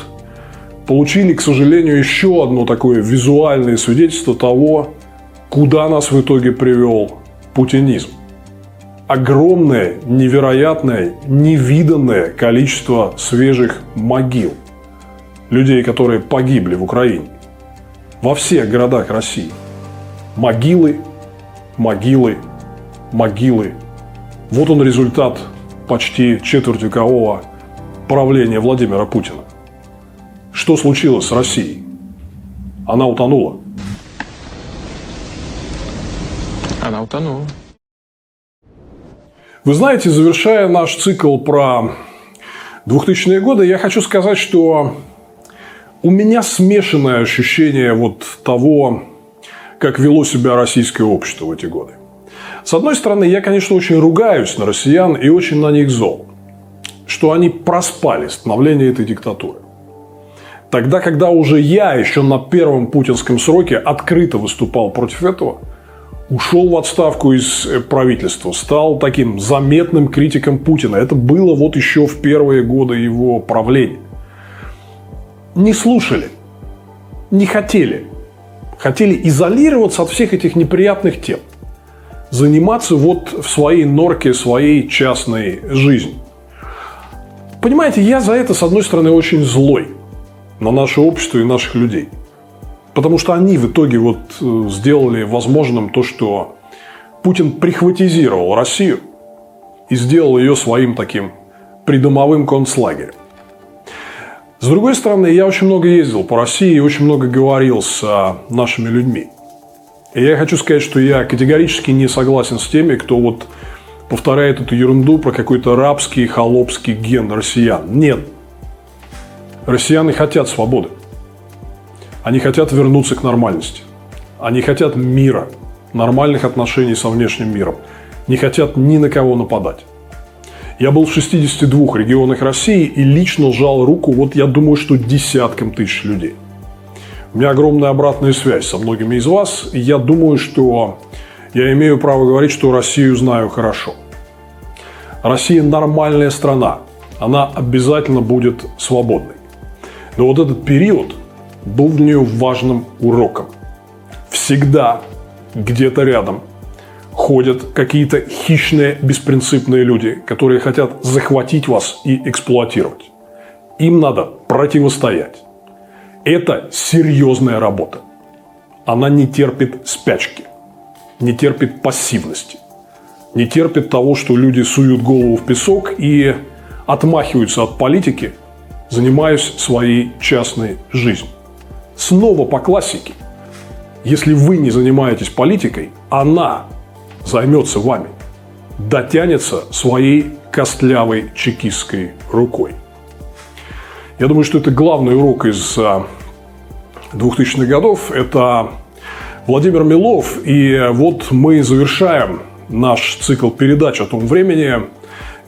получили, к сожалению, еще одно такое визуальное свидетельство того, куда нас в итоге привел путинизм. Огромное, невероятное, невиданное количество свежих могил. Людей, которые погибли в Украине. Во всех городах России. Могилы, могилы, могилы. Вот он результат почти четвертьвекового правления Владимира Путина. Что случилось с Россией? Она утонула. Она утонула. Вы знаете, завершая наш цикл про 2000-е годы, я хочу сказать, что у меня смешанное ощущение вот того, как вело себя российское общество в эти годы. С одной стороны, я, конечно, очень ругаюсь на россиян и очень на них зол, что они проспали становление этой диктатуры. Тогда, когда уже я еще на первом путинском сроке открыто выступал против этого – ушел в отставку из э, правительства, стал таким заметным критиком Путина. Это было вот еще в первые годы его правления. Не слушали, не хотели. Хотели изолироваться от всех этих неприятных тем. Заниматься вот в своей норке, своей частной жизнью. Понимаете, я за это, с одной стороны, очень злой на наше общество и наших людей – Потому что они в итоге вот э, сделали возможным то, что Путин прихватизировал Россию и сделал ее своим таким придомовым концлагерем. С другой стороны, я очень много ездил по России и очень много говорил с а, нашими людьми. И я хочу сказать, что я категорически не согласен с теми, кто вот повторяет эту ерунду про какой-то рабский, холопский ген россиян. Нет. Россияне хотят свободы. Они хотят вернуться к нормальности. Они хотят мира, нормальных отношений со внешним миром. Не хотят ни на кого нападать. Я был в 62 регионах России и лично сжал руку, вот я думаю, что десяткам тысяч людей. У меня огромная обратная связь со многими из вас. И я думаю, что я имею право говорить, что Россию знаю хорошо. Россия нормальная страна. Она обязательно будет свободной. Но вот этот период был для нее важным уроком. Всегда где-то рядом ходят какие-то хищные, беспринципные люди, которые хотят захватить вас и эксплуатировать. Им надо противостоять. Это серьезная работа. Она не терпит спячки, не терпит пассивности, не терпит того, что люди суют голову в песок и отмахиваются от политики, занимаясь своей частной жизнью. Снова по классике. Если вы не занимаетесь политикой, она займется вами, дотянется своей костлявой чекистской рукой. Я думаю, что это главный урок из 2000-х годов. Это Владимир Милов. И вот мы завершаем наш цикл передач о том времени,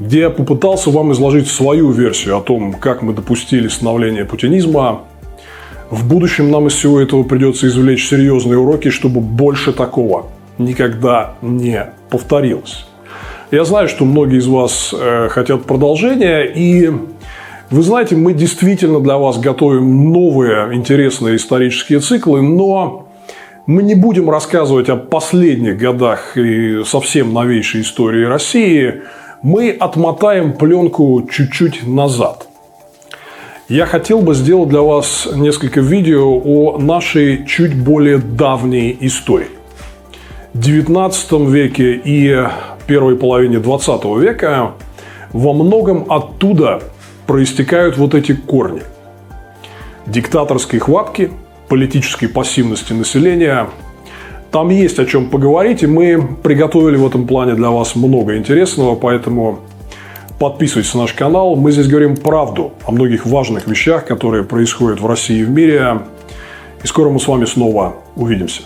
где я попытался вам изложить свою версию о том, как мы допустили становление путинизма. В будущем нам из всего этого придется извлечь серьезные уроки, чтобы больше такого никогда не повторилось. Я знаю, что многие из вас э, хотят продолжения, и вы знаете, мы действительно для вас готовим новые интересные исторические циклы, но мы не будем рассказывать о последних годах и совсем новейшей истории России. Мы отмотаем пленку чуть-чуть назад. Я хотел бы сделать для вас несколько видео о нашей чуть более давней истории. В XIX веке и первой половине XX века во многом оттуда проистекают вот эти корни. Диктаторской хватки, политической пассивности населения. Там есть о чем поговорить, и мы приготовили в этом плане для вас много интересного, поэтому подписывайтесь на наш канал. Мы здесь говорим правду о многих важных вещах, которые происходят в России и в мире. И скоро мы с вами снова увидимся.